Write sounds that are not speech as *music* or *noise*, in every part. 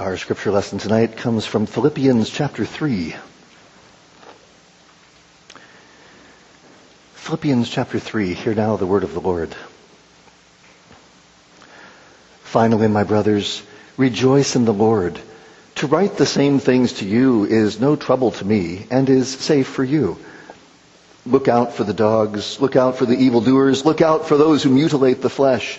Our scripture lesson tonight comes from Philippians chapter 3. Philippians chapter 3. Hear now the word of the Lord. Finally, my brothers, rejoice in the Lord. To write the same things to you is no trouble to me and is safe for you. Look out for the dogs. Look out for the evildoers. Look out for those who mutilate the flesh.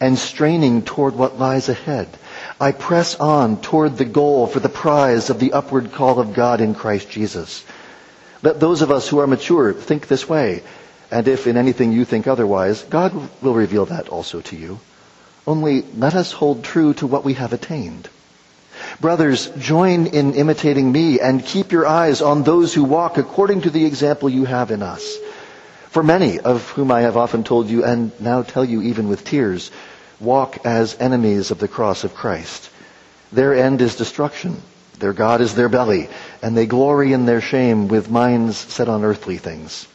and straining toward what lies ahead. I press on toward the goal for the prize of the upward call of God in Christ Jesus. Let those of us who are mature think this way, and if in anything you think otherwise, God will reveal that also to you. Only let us hold true to what we have attained. Brothers, join in imitating me and keep your eyes on those who walk according to the example you have in us. For many, of whom I have often told you and now tell you even with tears, walk as enemies of the cross of Christ. Their end is destruction. Their God is their belly, and they glory in their shame with minds set on earthly things.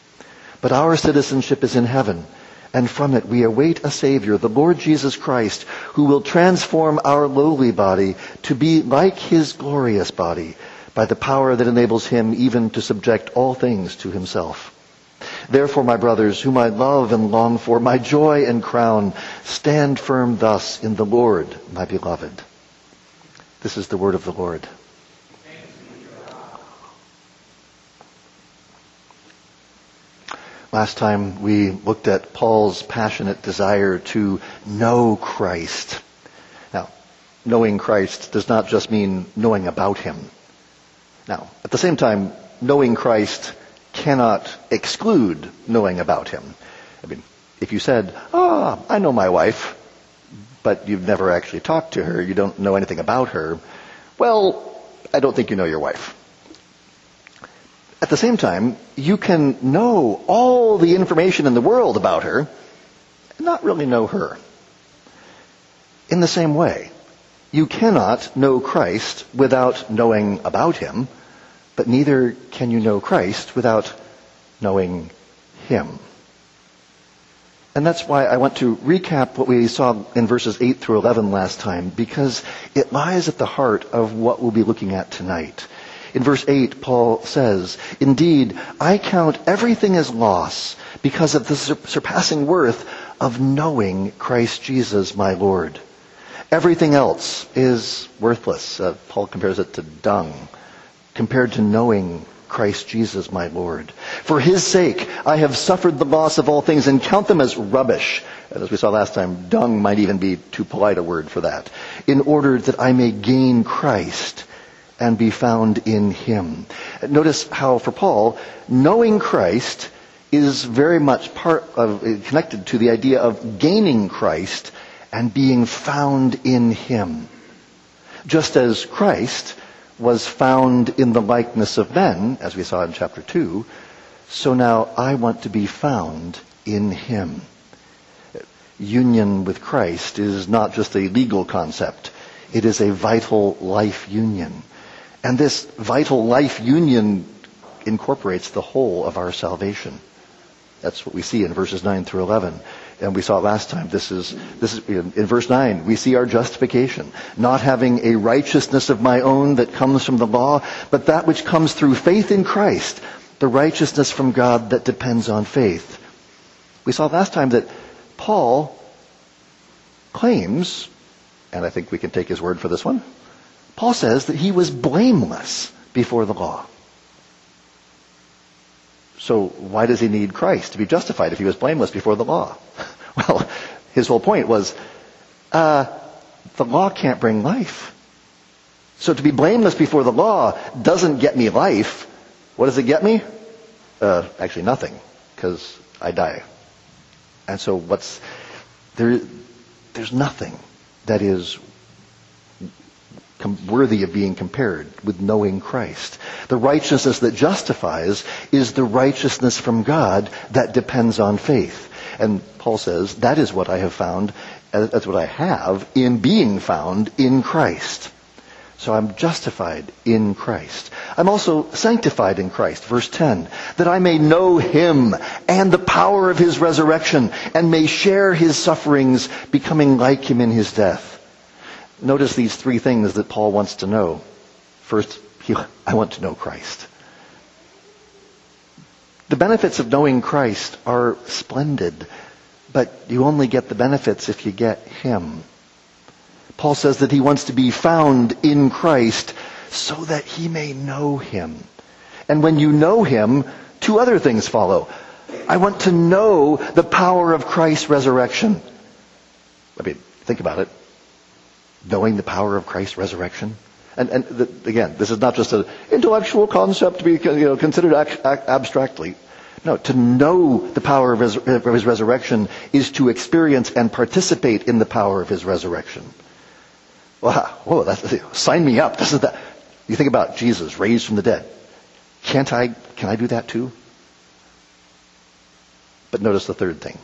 But our citizenship is in heaven, and from it we await a Savior, the Lord Jesus Christ, who will transform our lowly body to be like His glorious body by the power that enables Him even to subject all things to Himself. Therefore, my brothers, whom I love and long for, my joy and crown, stand firm thus in the Lord, my beloved. This is the word of the Lord. Last time we looked at Paul's passionate desire to know Christ. Now, knowing Christ does not just mean knowing about him. Now, at the same time, knowing Christ cannot exclude knowing about him. I mean, if you said, ah, I know my wife, but you've never actually talked to her, you don't know anything about her, well, I don't think you know your wife. At the same time, you can know all the information in the world about her and not really know her. In the same way, you cannot know Christ without knowing about him, but neither can you know Christ without knowing Him. And that's why I want to recap what we saw in verses 8 through 11 last time, because it lies at the heart of what we'll be looking at tonight. In verse 8, Paul says, Indeed, I count everything as loss because of the surpassing worth of knowing Christ Jesus my Lord. Everything else is worthless. Uh, Paul compares it to dung compared to knowing Christ Jesus my Lord. For his sake, I have suffered the loss of all things and count them as rubbish. And as we saw last time, dung might even be too polite a word for that. In order that I may gain Christ and be found in him. Notice how for Paul, knowing Christ is very much part of, connected to the idea of gaining Christ and being found in him. Just as Christ was found in the likeness of men, as we saw in chapter 2, so now I want to be found in him. Union with Christ is not just a legal concept. It is a vital life union. And this vital life union incorporates the whole of our salvation. That's what we see in verses 9 through 11. And we saw it last time. This is, this is, in, in verse 9, we see our justification. Not having a righteousness of my own that comes from the law, but that which comes through faith in Christ, the righteousness from God that depends on faith. We saw last time that Paul claims, and I think we can take his word for this one, Paul says that he was blameless before the law. So why does he need Christ to be justified if he was blameless before the law? *laughs* Well, his whole point was, uh, the law can't bring life. So to be blameless before the law doesn't get me life. What does it get me? Uh, actually nothing, because I die. And so what's, there, there's nothing that is worthy of being compared with knowing Christ. The righteousness that justifies is the righteousness from God that depends on faith. And Paul says, that is what I have found, uh, that's what I have in being found in Christ. So I'm justified in Christ. I'm also sanctified in Christ. Verse 10. That I may know Him and the power of His resurrection and may share His sufferings, becoming like Him in His death Notice these three things that Paul wants to know. First, he, I want to know Christ. The benefits of knowing Christ are splendid, but you only get the benefits if you get Him. Paul says that he wants to be found in Christ so that he may know Him. And when you know Him, two other things follow. I want to know the power of Christ's resurrection. I mean, think about it knowing the power of Christ's resurrection. And, and the, again, this is not just an intellectual concept to be you know, considered abstractly. No, to know the power of his, of his resurrection is to experience and participate in the power of his resurrection. Wow, whoa, that's, sign me up. Doesn't that, you think about Jesus raised from the dead. Can't I, can I do that too? But notice the third thing.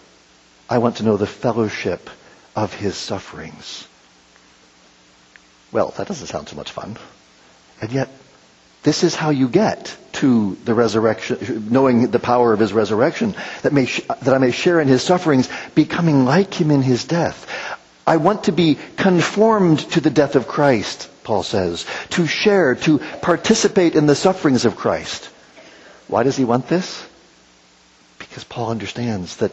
I want to know the fellowship of his sufferings. Well, that doesn't sound so much fun. And yet, this is how you get to the resurrection, knowing the power of his resurrection, that, may, that I may share in his sufferings, becoming like him in his death. I want to be conformed to the death of Christ, Paul says, to share, to participate in the sufferings of Christ. Why does he want this? Because Paul understands that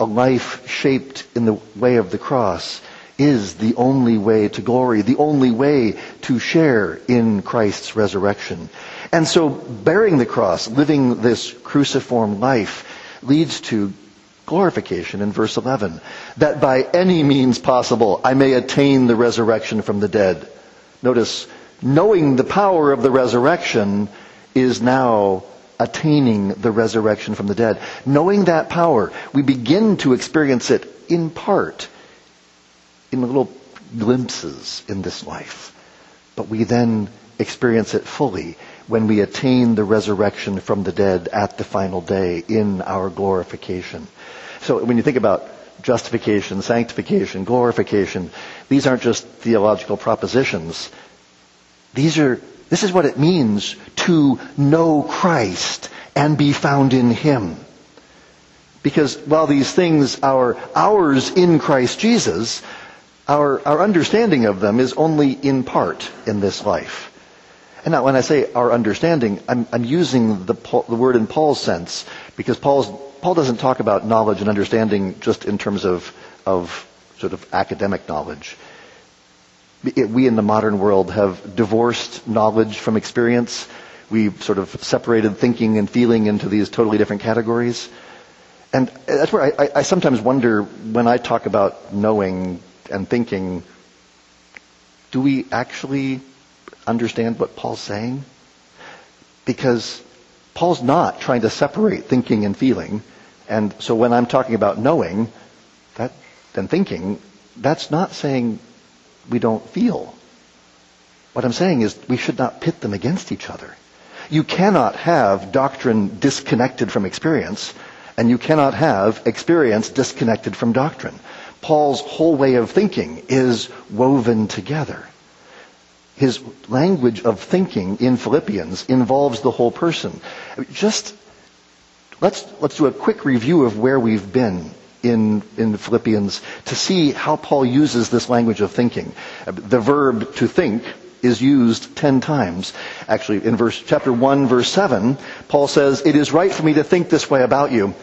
a life shaped in the way of the cross is the only way to glory, the only way to share in Christ's resurrection. And so bearing the cross, living this cruciform life, leads to glorification in verse 11. That by any means possible I may attain the resurrection from the dead. Notice, knowing the power of the resurrection is now attaining the resurrection from the dead. Knowing that power, we begin to experience it in part in little glimpses in this life. But we then experience it fully when we attain the resurrection from the dead at the final day in our glorification. So when you think about justification, sanctification, glorification, these aren't just theological propositions. These are, this is what it means to know Christ and be found in Him. Because while these things are ours in Christ Jesus, our, our understanding of them is only in part in this life. And now when I say our understanding, I'm, I'm using the, the word in Paul's sense because Paul's, Paul doesn't talk about knowledge and understanding just in terms of, of sort of academic knowledge. It, we in the modern world have divorced knowledge from experience. We've sort of separated thinking and feeling into these totally different categories. And that's where I, I sometimes wonder when I talk about knowing and thinking, do we actually understand what Paul's saying? Because Paul's not trying to separate thinking and feeling. And so when I'm talking about knowing that and thinking, that's not saying we don't feel. What I'm saying is we should not pit them against each other. You cannot have doctrine disconnected from experience, and you cannot have experience disconnected from doctrine. Paul's whole way of thinking is woven together. His language of thinking in Philippians involves the whole person. Just let's, let's do a quick review of where we've been in, in Philippians to see how Paul uses this language of thinking. The verb to think is used ten times. Actually, in verse, chapter 1, verse 7, Paul says, It is right for me to think this way about you.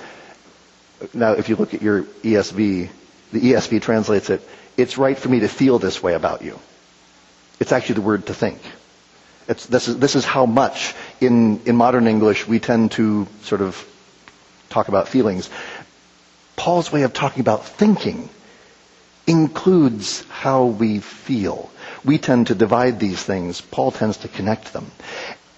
Now, if you look at your ESV, the ESV translates it, It's right for me to feel this way about you. It's actually the word to think. This, is, this is how much in, in modern English we tend to sort of talk about feelings. Paul's way of talking about thinking includes how we feel. We tend to divide these things. Paul tends to connect them.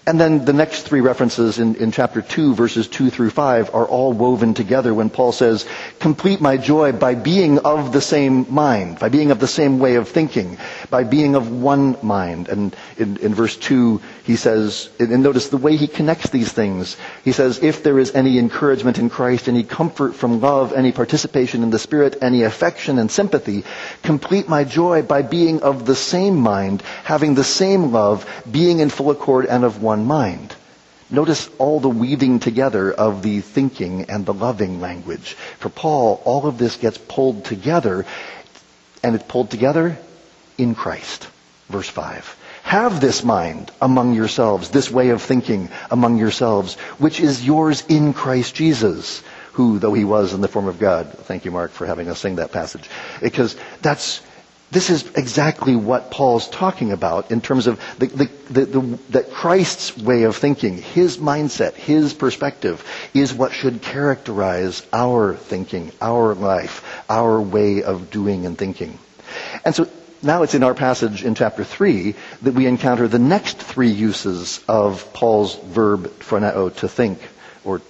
And then the next three references in, in chapter 2, verses 2 through 5, are all woven together when Paul says, Complete my joy by being of the same mind, by being of the same way of thinking, by being of one mind. And in, in verse 2, he says, and notice the way he connects these things. He says, If there is any encouragement in Christ, any comfort from love, any participation in the Spirit, any affection and sympathy, complete my joy by being of the same mind, having the same love, being in full accord and of one one mind. Notice all the weaving together of the thinking and the loving language. For Paul, all of this gets pulled together, and it's pulled together in Christ. Verse 5. Have this mind among yourselves, this way of thinking among yourselves, which is yours in Christ Jesus, who, though he was in the form of God, thank you, Mark, for having us sing that passage, because that's this is exactly what Paul's talking about in terms of the, the, the, the, that Christ's way of thinking, his mindset, his perspective, is what should characterize our thinking, our life, our way of doing and thinking. And so now it's in our passage in chapter 3 that we encounter the next three uses of Paul's verb phroneo, to think, or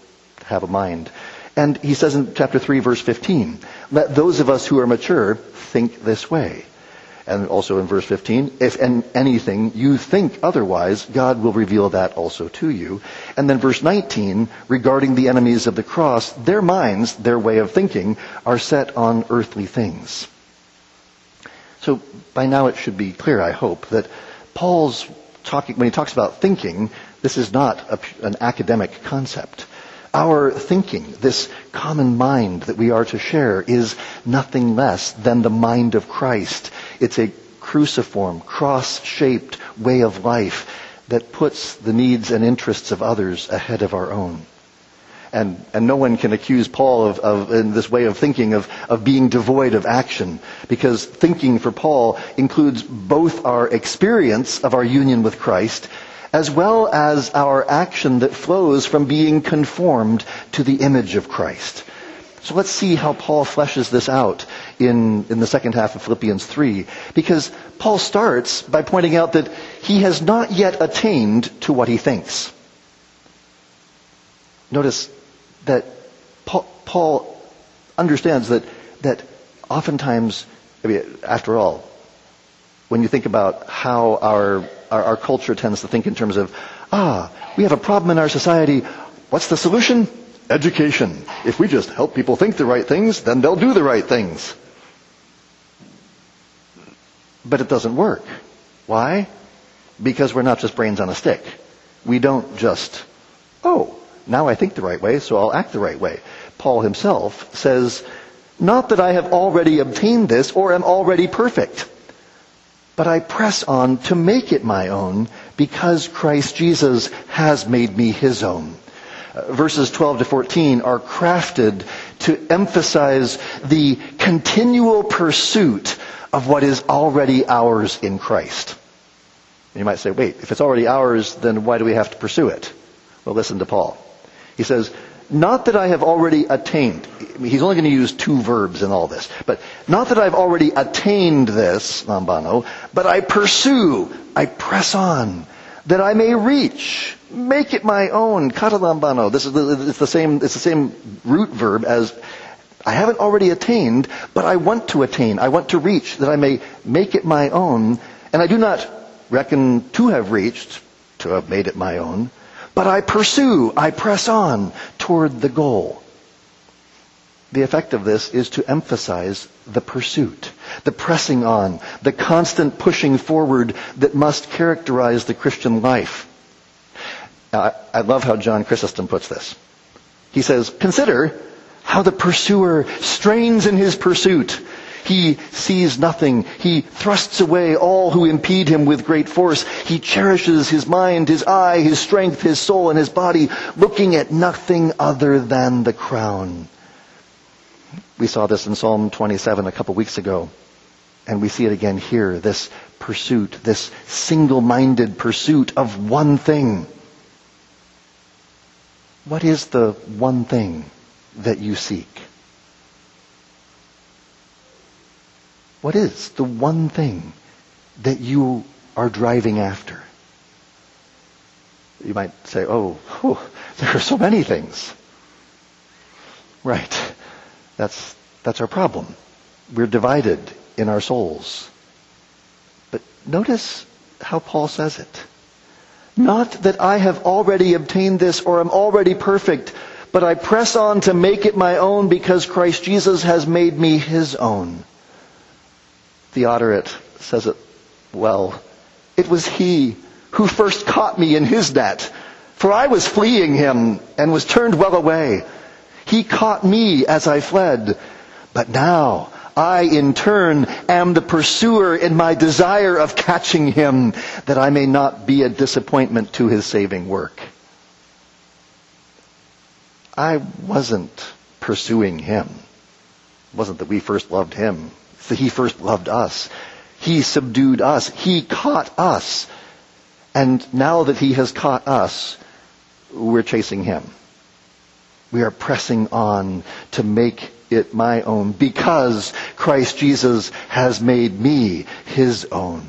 have a mind. And he says in chapter 3 verse 15, let those of us who are mature think this way. And also in verse 15, if in anything you think otherwise, God will reveal that also to you. And then verse 19, regarding the enemies of the cross, their minds, their way of thinking, are set on earthly things. So by now it should be clear, I hope, that Paul's talking, when he talks about thinking, this is not a, an academic concept. Our thinking, this common mind that we are to share, is nothing less than the mind of Christ. It's a cruciform, cross-shaped way of life that puts the needs and interests of others ahead of our own. And, and no one can accuse Paul of, of in this way of thinking of, of being devoid of action, because thinking for Paul includes both our experience of our union with Christ as well as our action that flows from being conformed to the image of Christ. So let's see how Paul fleshes this out in, in the second half of Philippians 3. Because Paul starts by pointing out that he has not yet attained to what he thinks. Notice that Paul, Paul understands that, that oftentimes, I mean, after all, when you think about how our our, our culture tends to think in terms of, ah, we have a problem in our society. What's the solution? Education. If we just help people think the right things, then they'll do the right things. But it doesn't work. Why? Because we're not just brains on a stick. We don't just, oh, now I think the right way, so I'll act the right way. Paul himself says, not that I have already obtained this or am already perfect but I press on to make it my own because Christ Jesus has made me his own. Uh, verses 12 to 14 are crafted to emphasize the continual pursuit of what is already ours in Christ. You might say, wait, if it's already ours, then why do we have to pursue it? Well, listen to Paul. He says, not that I have already attained. He's only going to use two verbs in all this. But not that I've already attained this, lambano, but I pursue, I press on, that I may reach, make it my own, katalambano. This is the, it's the same, it's the same root verb as I haven't already attained, but I want to attain. I want to reach, that I may make it my own. And I do not reckon to have reached, to have made it my own, but I pursue, I press on toward the goal. The effect of this is to emphasize the pursuit, the pressing on, the constant pushing forward that must characterize the Christian life. Now, I, I love how John Chrysostom puts this. He says, consider how the pursuer strains in his pursuit. He sees nothing. He thrusts away all who impede him with great force. He cherishes his mind, his eye, his strength, his soul, and his body, looking at nothing other than the crown. We saw this in Psalm 27 a couple weeks ago. And we see it again here, this pursuit, this single-minded pursuit of one thing. What is the one thing that you seek? What is the one thing that you are driving after? You might say, oh, whew, there are so many things. Right. That's, that's our problem. We're divided in our souls. But notice how Paul says it. Not that I have already obtained this or am already perfect, but I press on to make it my own because Christ Jesus has made me his own. Theodoret says it well. It was he who first caught me in his net, for I was fleeing him and was turned well away. He caught me as I fled. But now I in turn am the pursuer in my desire of catching him that I may not be a disappointment to his saving work. I wasn't pursuing him. It wasn't that we first loved him. That he first loved us. He subdued us. He caught us. And now that he has caught us, we're chasing him. We are pressing on to make it my own because Christ Jesus has made me his own.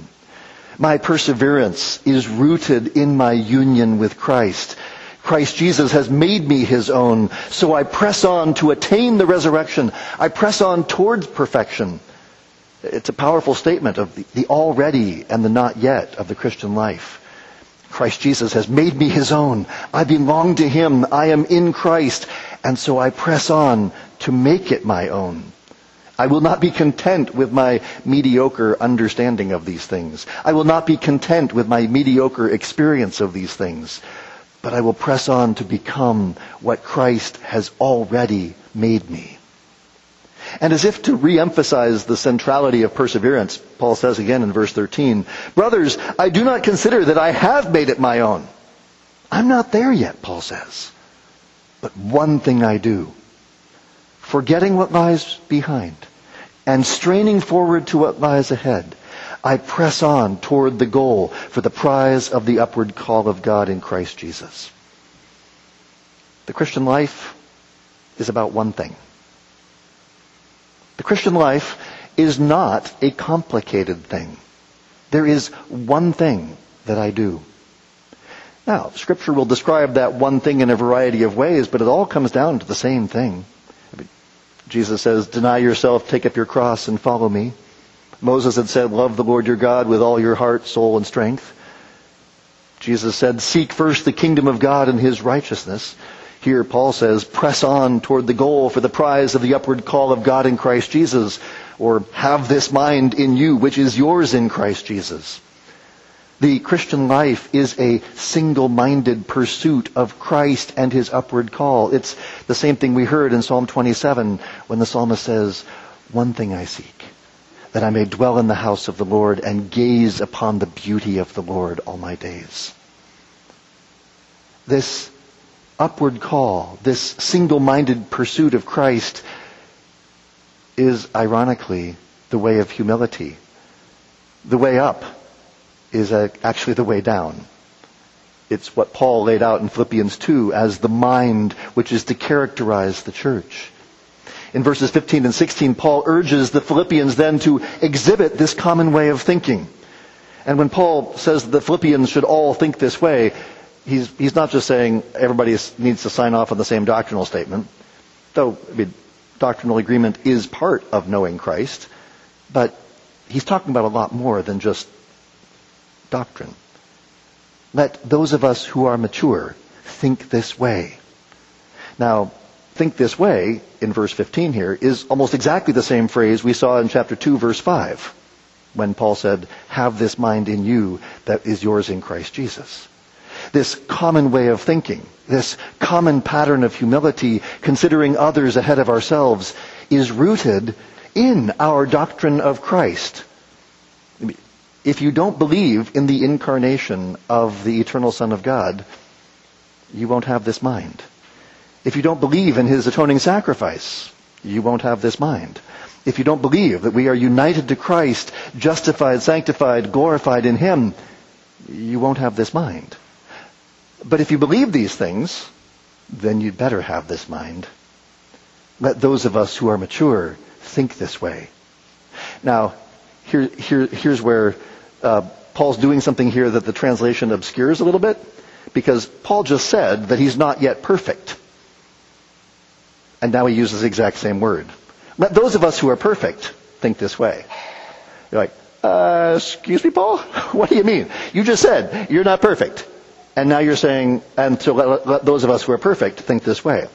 My perseverance is rooted in my union with Christ. Christ Jesus has made me his own, so I press on to attain the resurrection. I press on towards perfection. It's a powerful statement of the, already and the not yet of the Christian life. Christ Jesus has made me his own. I belong to him. I am in Christ. And so I press on to make it my own. I will not be content with my mediocre understanding of these things. I will not be content with my mediocre experience of these things. But I will press on to become what Christ has already made me. And as if to re-emphasize the centrality of perseverance, Paul says again in verse 13, Brothers, I do not consider that I have made it my own. I'm not there yet, Paul says. But one thing I do, forgetting what lies behind and straining forward to what lies ahead, I press on toward the goal for the prize of the upward call of God in Christ Jesus. The Christian life is about one thing. The Christian life is not a complicated thing. There is one thing that I do. Now, Scripture will describe that one thing in a variety of ways, but it all comes down to the same thing. Jesus says, deny yourself, take up your cross, and follow me. Moses had said, love the Lord your God with all your heart, soul, and strength. Jesus said, seek first the kingdom of God and his righteousness. Here, Paul says, press on toward the goal for the prize of the upward call of God in Christ Jesus, or have this mind in you, which is yours in Christ Jesus. The Christian life is a single-minded pursuit of Christ and his upward call. It's the same thing we heard in Psalm 27 when the psalmist says, one thing I seek, that I may dwell in the house of the Lord and gaze upon the beauty of the Lord all my days. This upward call, this single-minded pursuit of Christ is ironically the way of humility. The way up is actually the way down. It's what Paul laid out in Philippians 2 as the mind which is to characterize the church. In verses 15 and 16, Paul urges the Philippians then to exhibit this common way of thinking. And when Paul says that the Philippians should all think this way, he's, he's not just saying everybody needs to sign off on the same doctrinal statement, though I mean, doctrinal agreement is part of knowing Christ, but he's talking about a lot more than just doctrine. Let those of us who are mature think this way. Now, think this way in verse 15 here is almost exactly the same phrase we saw in chapter 2 verse 5 when Paul said, have this mind in you that is yours in Christ Jesus. This common way of thinking, this common pattern of humility, considering others ahead of ourselves, is rooted in our doctrine of Christ. If you don't believe in the incarnation of the eternal Son of God, you won't have this mind. If you don't believe in his atoning sacrifice, you won't have this mind. If you don't believe that we are united to Christ, justified, sanctified, glorified in him, you won't have this mind. But if you believe these things, then you'd better have this mind. Let those of us who are mature think this way. Now, here, here, here's where uh, Paul's doing something here that the translation obscures a little bit, because Paul just said that he's not yet perfect. And now he uses the exact same word. Let those of us who are perfect think this way. You're like, uh, excuse me, Paul? *laughs* What do you mean? You just said you're not perfect. And now you're saying, and so let, let those of us who are perfect think this way.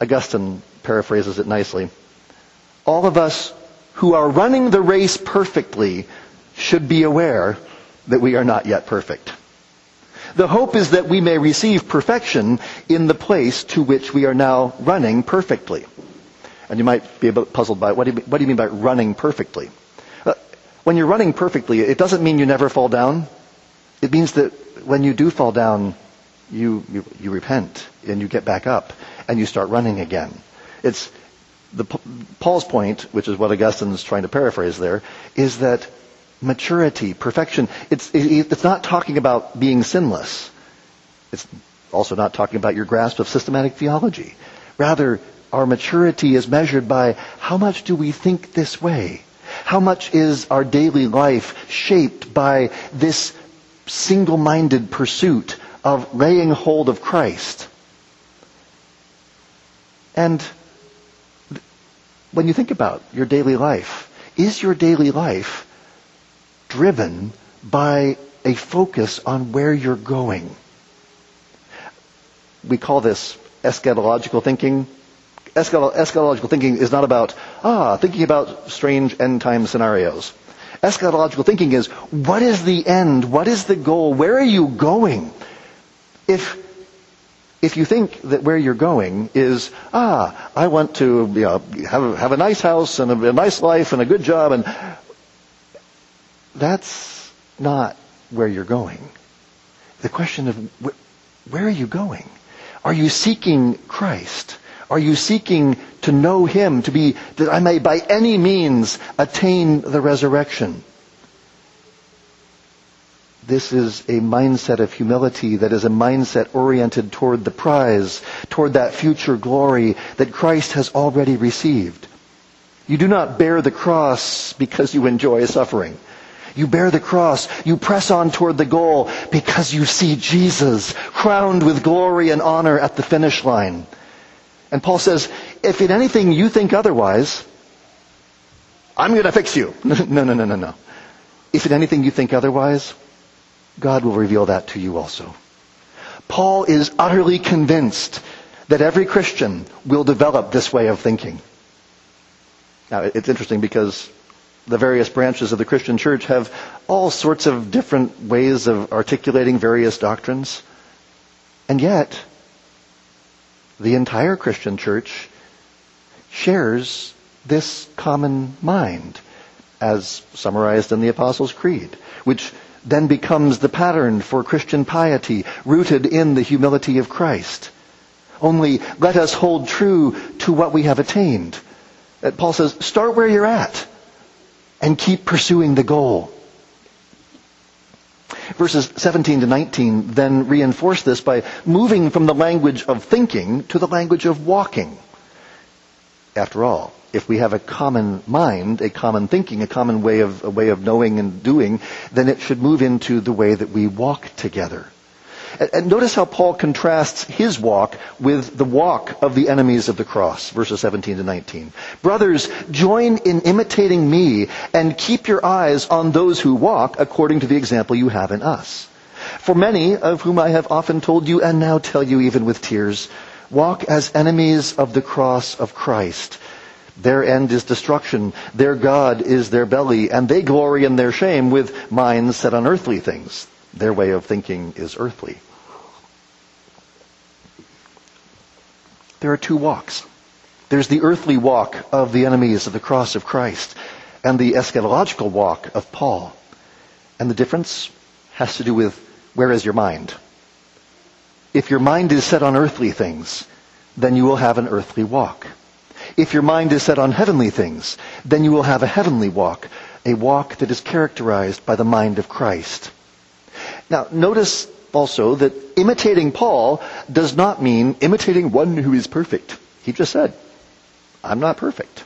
Augustine paraphrases it nicely. All of us who are running the race perfectly should be aware that we are not yet perfect. The hope is that we may receive perfection in the place to which we are now running perfectly. And you might be a bit puzzled by what do you, what do you mean by running perfectly? Uh, when you're running perfectly, it doesn't mean you never fall down. It means that when you do fall down, you, you, you repent and you get back up and you start running again. It's the, Paul's point, which is what Augustine is trying to paraphrase there, is that maturity, perfection, it's, it's not talking about being sinless. It's also not talking about your grasp of systematic theology. Rather, our maturity is measured by how much do we think this way? How much is our daily life shaped by this single-minded pursuit of laying hold of Christ? And when you think about your daily life, is your daily life driven by a focus on where you're going? We call this eschatological thinking eschatological thinking is not about, ah, thinking about strange end time scenarios. Eschatological thinking is, what is the end? What is the goal? Where are you going? If, if you think that where you're going is, ah, I want to you know, have, have a nice house and a, a nice life and a good job, and that's not where you're going. The question of wh- where are you going? Are you seeking Christ? Are you seeking to know Him, to be, that I may by any means attain the resurrection? This is a mindset of humility that is a mindset oriented toward the prize, toward that future glory that Christ has already received. You do not bear the cross because you enjoy suffering. You bear the cross. You press on toward the goal because you see Jesus crowned with glory and honor at the finish line. And Paul says, if in anything you think otherwise, I'm going to fix you. *laughs* no, no, no, no, no. If in anything you think otherwise, God will reveal that to you also. Paul is utterly convinced that every Christian will develop this way of thinking. Now, it's interesting because the various branches of the Christian church have all sorts of different ways of articulating various doctrines. And yet, the entire Christian church shares this common mind as summarized in the Apostles' Creed, which then becomes the pattern for Christian piety rooted in the humility of Christ. Only let us hold true to what we have attained. Uh, Paul says, start where you're at and keep pursuing the goal. Verses 17 to 19 then reinforce this by moving from the language of thinking to the language of walking. After all, if we have a common mind, a common thinking, a common way of, a way of knowing and doing, then it should move into the way that we walk together. And notice how Paul contrasts his walk with the walk of the enemies of the cross, verses 17 to 19. Brothers, join in imitating me and keep your eyes on those who walk according to the example you have in us. For many, of whom I have often told you and now tell you even with tears, walk as enemies of the cross of Christ. Their end is destruction. Their God is their belly, and they glory in their shame with minds set on earthly things. Their way of thinking is earthly. There are two walks. There's the earthly walk of the enemies of the cross of Christ and the eschatological walk of Paul. And the difference has to do with where is your mind? If your mind is set on earthly things, then you will have an earthly walk. If your mind is set on heavenly things, then you will have a heavenly walk, a walk that is characterized by the mind of Christ. Now, notice also that imitating Paul does not mean imitating one who is perfect. He just said, I'm not perfect.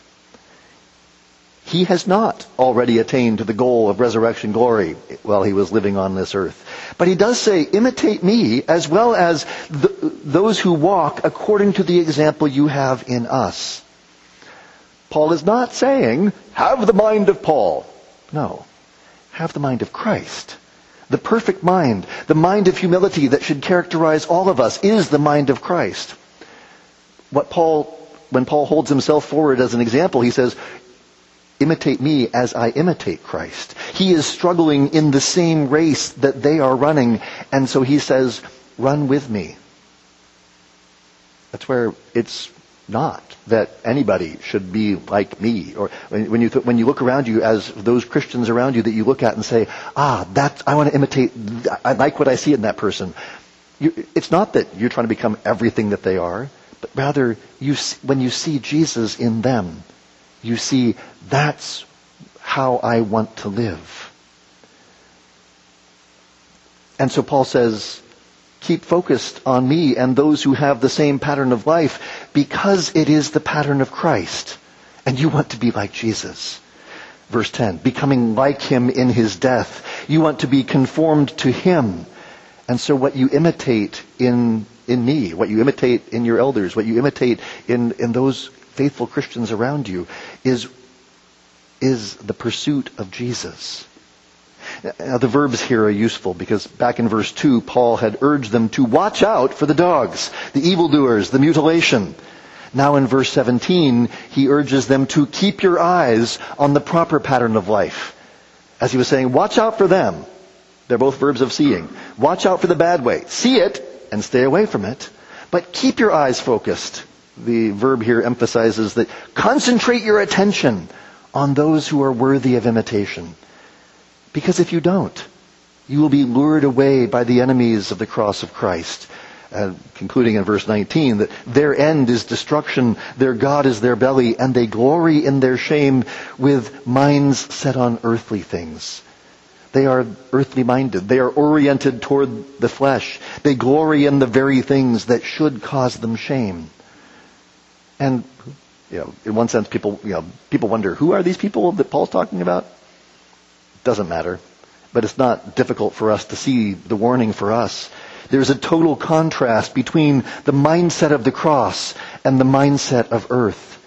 He has not already attained to the goal of resurrection glory while he was living on this earth. But he does say, imitate me as well as the, those who walk according to the example you have in us. Paul is not saying, have the mind of Paul. No. Have the mind of Christ. The perfect mind, the mind of humility that should characterize all of us is the mind of Christ. What Paul, when Paul holds himself forward as an example, he says, imitate me as I imitate Christ. He is struggling in the same race that they are running, and so he says, run with me. That's where it's not that anybody should be like me. Or when you, th- when you look around you as those Christians around you that you look at and say, ah, that, I want to imitate, I like what I see in that person. You, it's not that you're trying to become everything that they are, but rather you, when you see Jesus in them, you see that's how I want to live. And so Paul says, keep focused on me and those who have the same pattern of life because it is the pattern of Christ. And you want to be like Jesus. Verse 10, becoming like him in his death. You want to be conformed to him. And so what you imitate in, in me, what you imitate in your elders, what you imitate in, in those faithful Christians around you is, is the pursuit of Jesus. Now, the verbs here are useful because back in verse 2, Paul had urged them to watch out for the dogs, the evildoers, the mutilation. Now in verse 17, he urges them to keep your eyes on the proper pattern of life. As he was saying, watch out for them. They're both verbs of seeing. Watch out for the bad way. See it and stay away from it. But keep your eyes focused. The verb here emphasizes that concentrate your attention on those who are worthy of imitation. Because if you don't, you will be lured away by the enemies of the cross of Christ. Uh, concluding in verse 19 that their end is destruction, their God is their belly, and they glory in their shame with minds set on earthly things. They are earthly minded. They are oriented toward the flesh. They glory in the very things that should cause them shame. And, you know, in one sense, people, you know, people wonder, who are these people that Paul's talking about? Doesn't matter. But it's not difficult for us to see the warning for us. There's a total contrast between the mindset of the cross and the mindset of earth.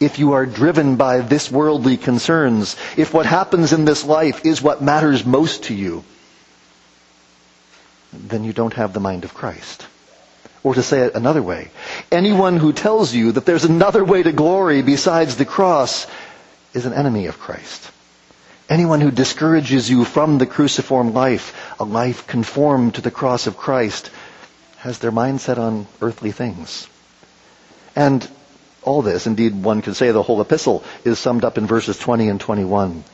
If you are driven by this worldly concerns, if what happens in this life is what matters most to you, then you don't have the mind of Christ. Or to say it another way, anyone who tells you that there's another way to glory besides the cross is an enemy of Christ. Anyone who discourages you from the cruciform life, a life conformed to the cross of Christ, has their mind set on earthly things. And all this, indeed one could say the whole epistle, is summed up in verses 20 and 21.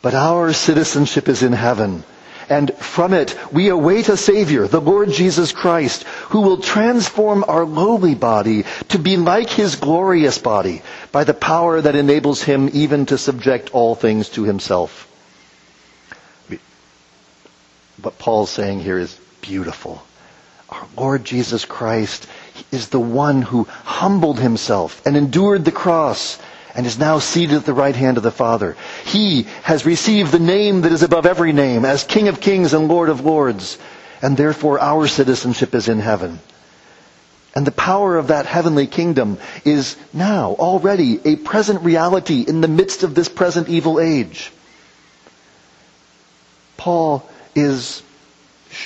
But our citizenship is in heaven, and from it we await a Savior, the Lord Jesus Christ, who will transform our lowly body to be like His glorious body by the power that enables him even to subject all things to himself. What Paul's saying here is beautiful. Our Lord Jesus Christ is the one who humbled himself and endured the cross and is now seated at the right hand of the Father. He has received the name that is above every name as King of kings and Lord of lords, and therefore our citizenship is in heaven. And the power of that heavenly kingdom is now already a present reality in the midst of this present evil age. Paul is,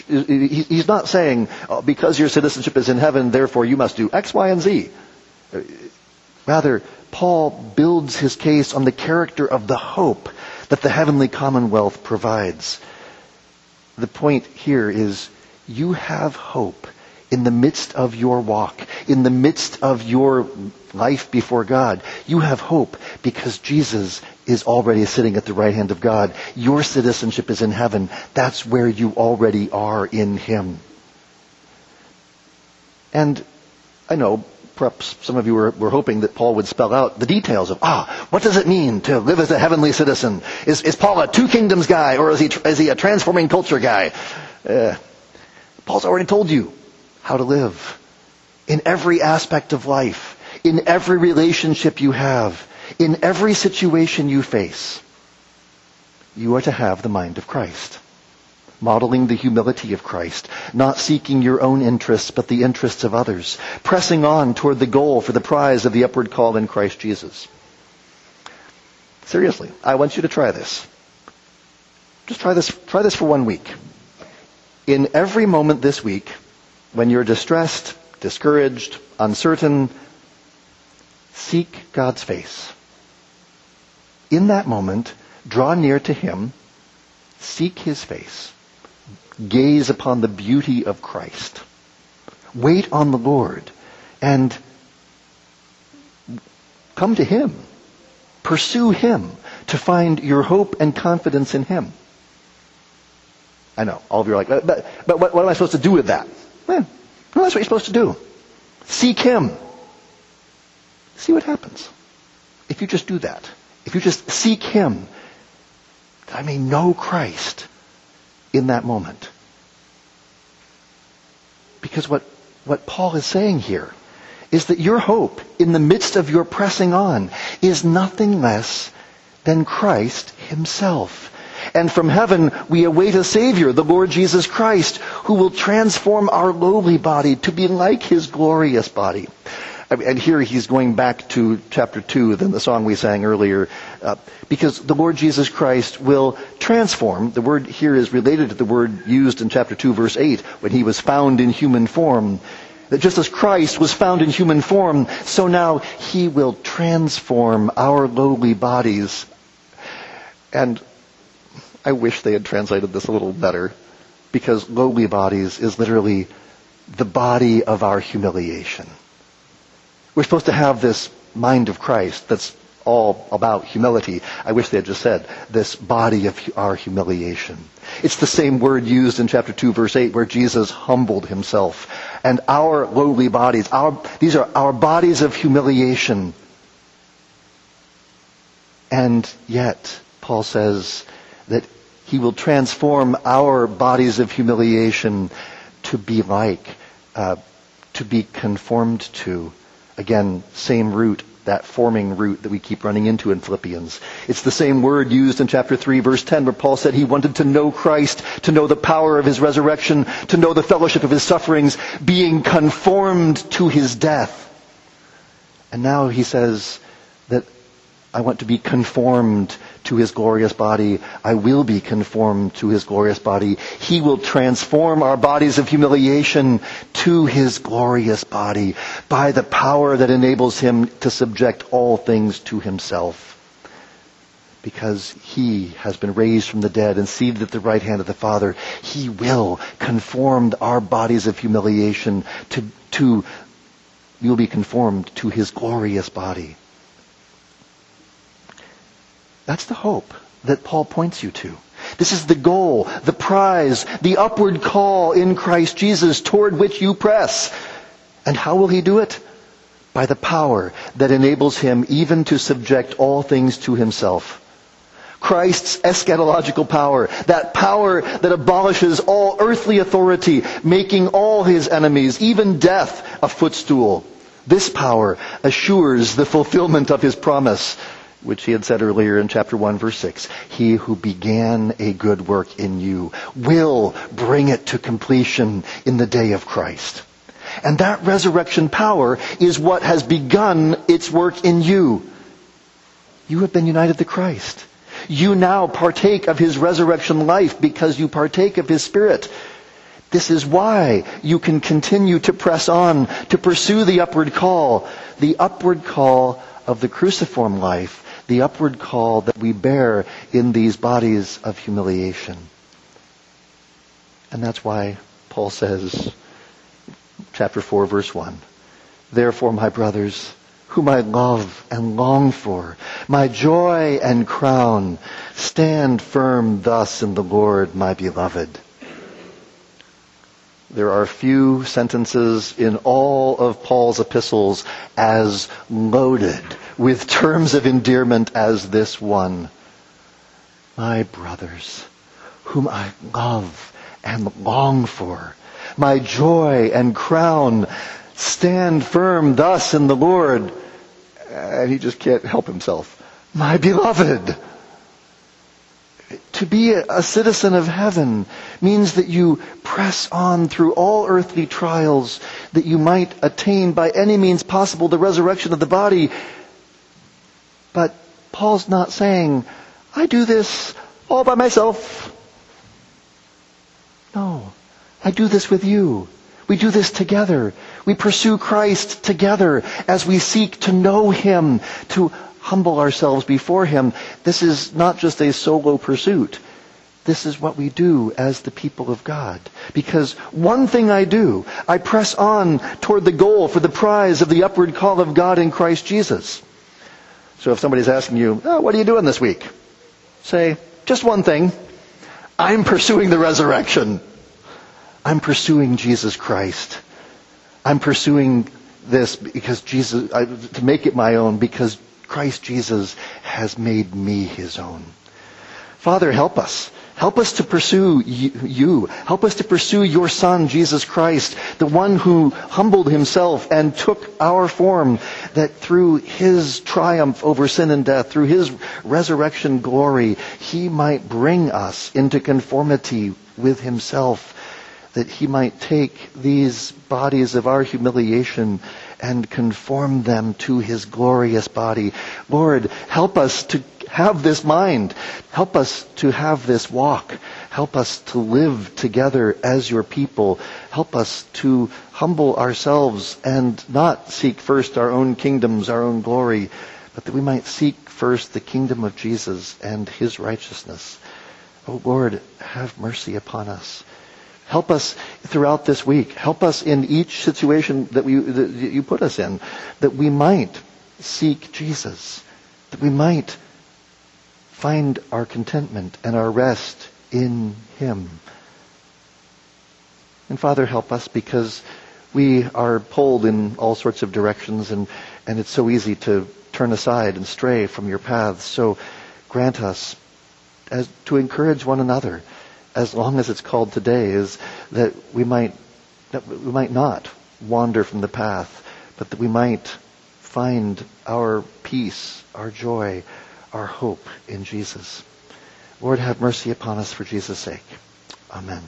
he's not saying, oh, because your citizenship is in heaven, therefore you must do X, Y, and Z. Rather, Paul builds his case on the character of the hope that the heavenly commonwealth provides. The point here is you have hope in the midst of your walk, in the midst of your life before God. You have hope because Jesus is already sitting at the right hand of God. Your citizenship is in heaven. That's where you already are in Him. And I know perhaps some of you were, were, hoping that Paul would spell out the details of, ah, what does it mean to live as a heavenly citizen? Is, is Paul a two kingdoms guy or is he, is he a transforming culture guy? Uh, Paul's already told you how to live in every aspect of life, in every relationship you have, in every situation you face. You are to have the mind of Christ modeling the humility of Christ, not seeking your own interests, but the interests of others, pressing on toward the goal for the prize of the upward call in Christ Jesus. Seriously, I want you to try this. Just try this, try this for one week. In every moment this week, when you're distressed, discouraged, uncertain, seek God's face. In that moment, draw near to Him, seek His face gaze upon the beauty of Christ. Wait on the Lord and come to Him. Pursue Him to find your hope and confidence in Him. I know, all of you are like, but, but, but what, what, am I supposed to do with that? Well, that's what you're supposed to do. Seek Him. See what happens. If you just do that, if you just seek Him, that I may know Christ in that moment. Because what, what Paul is saying here is that your hope in the midst of your pressing on is nothing less than Christ himself. And from heaven we await a Savior, the Lord Jesus Christ, who will transform our lowly body to be like his glorious body. And here he's going back to chapter 2, then the song we sang earlier, uh, because the Lord Jesus Christ will transform. The word here is related to the word used in chapter 2, verse 8, when he was found in human form. That just as Christ was found in human form, so now he will transform our lowly bodies. And I wish they had translated this a little better, because lowly bodies is literally the body of our humiliation. We're supposed to have this mind of Christ that's all about humility. I wish they had just said this body of our humiliation. It's the same word used in chapter 2 verse 8 where Jesus humbled himself. And our lowly bodies, our, these are our bodies of humiliation. And yet, Paul says that he will transform our bodies of humiliation to be like, uh, to be conformed to Again, same root, that forming root that we keep running into in Philippians. It's the same word used in chapter 3 verse 10 where Paul said he wanted to know Christ, to know the power of his resurrection, to know the fellowship of his sufferings, being conformed to his death. And now he says that I want to be conformed to his glorious body. I will be conformed to his glorious body. He will transform our bodies of humiliation to his glorious body by the power that enables him to subject all things to himself. Because he has been raised from the dead and seated at the right hand of the Father, he will conform our bodies of humiliation to, to, will be conformed to his glorious body. That's the hope that Paul points you to. This is the goal, the prize, the upward call in Christ Jesus toward which you press. And how will he do it? By the power that enables him even to subject all things to himself. Christ's eschatological power, that power that abolishes all earthly authority, making all his enemies, even death, a footstool. This power assures the fulfillment of his promise which he had said earlier in chapter 1 verse 6. He who began a good work in you will bring it to completion in the day of Christ. And that resurrection power is what has begun its work in you. You have been united to Christ. You now partake of his resurrection life because you partake of his spirit. This is why you can continue to press on, to pursue the upward call, the upward call of the cruciform life the upward call that we bear in these bodies of humiliation. And that's why Paul says, chapter 4, verse 1, Therefore, my brothers, whom I love and long for, my joy and crown, stand firm thus in the Lord, my beloved. There are few sentences in all of Paul's epistles as loaded with terms of endearment as this one. My brothers, whom I love and long for, my joy and crown, stand firm thus in the Lord. And he just can't help himself. My beloved. To be a citizen of heaven means that you press on through all earthly trials that you might attain by any means possible the resurrection of the body. But Paul's not saying, I do this all by myself. No. I do this with you. We do this together. We pursue Christ together as we seek to know Him, to humble ourselves before Him. This is not just a solo pursuit. This is what we do as the people of God. Because one thing I do, I press on toward the goal for the prize of the upward call of God in Christ Jesus. So if somebody's asking you, oh, what are you doing this week? Say, just one thing. I'm pursuing the resurrection. I'm pursuing Jesus Christ. I'm pursuing this because Jesus, I, to make it my own because Christ Jesus has made me his own. Father, help us. Help us to pursue you. Help us to pursue your Son, Jesus Christ, the one who humbled himself and took our form, that through his triumph over sin and death, through his resurrection glory, he might bring us into conformity with himself, that he might take these bodies of our humiliation and conform them to his glorious body. Lord, help us to have this mind. Help us to have this walk. Help us to live together as your people. Help us to humble ourselves and not seek first our own kingdoms, our own glory, but that we might seek first the kingdom of Jesus and his righteousness. Oh Lord, have mercy upon us. Help us throughout this week. Help us in each situation that, we, that you put us in, that we might seek Jesus, that we might find our contentment and our rest in Him. And Father, help us because we are pulled in all sorts of directions and, and it's so easy to turn aside and stray from your paths. So grant us as, to encourage one another as long as it's called today is that we might, that we might not wander from the path, but that we might find our peace, our joy, our hope in Jesus. Lord, have mercy upon us for Jesus' sake. Amen.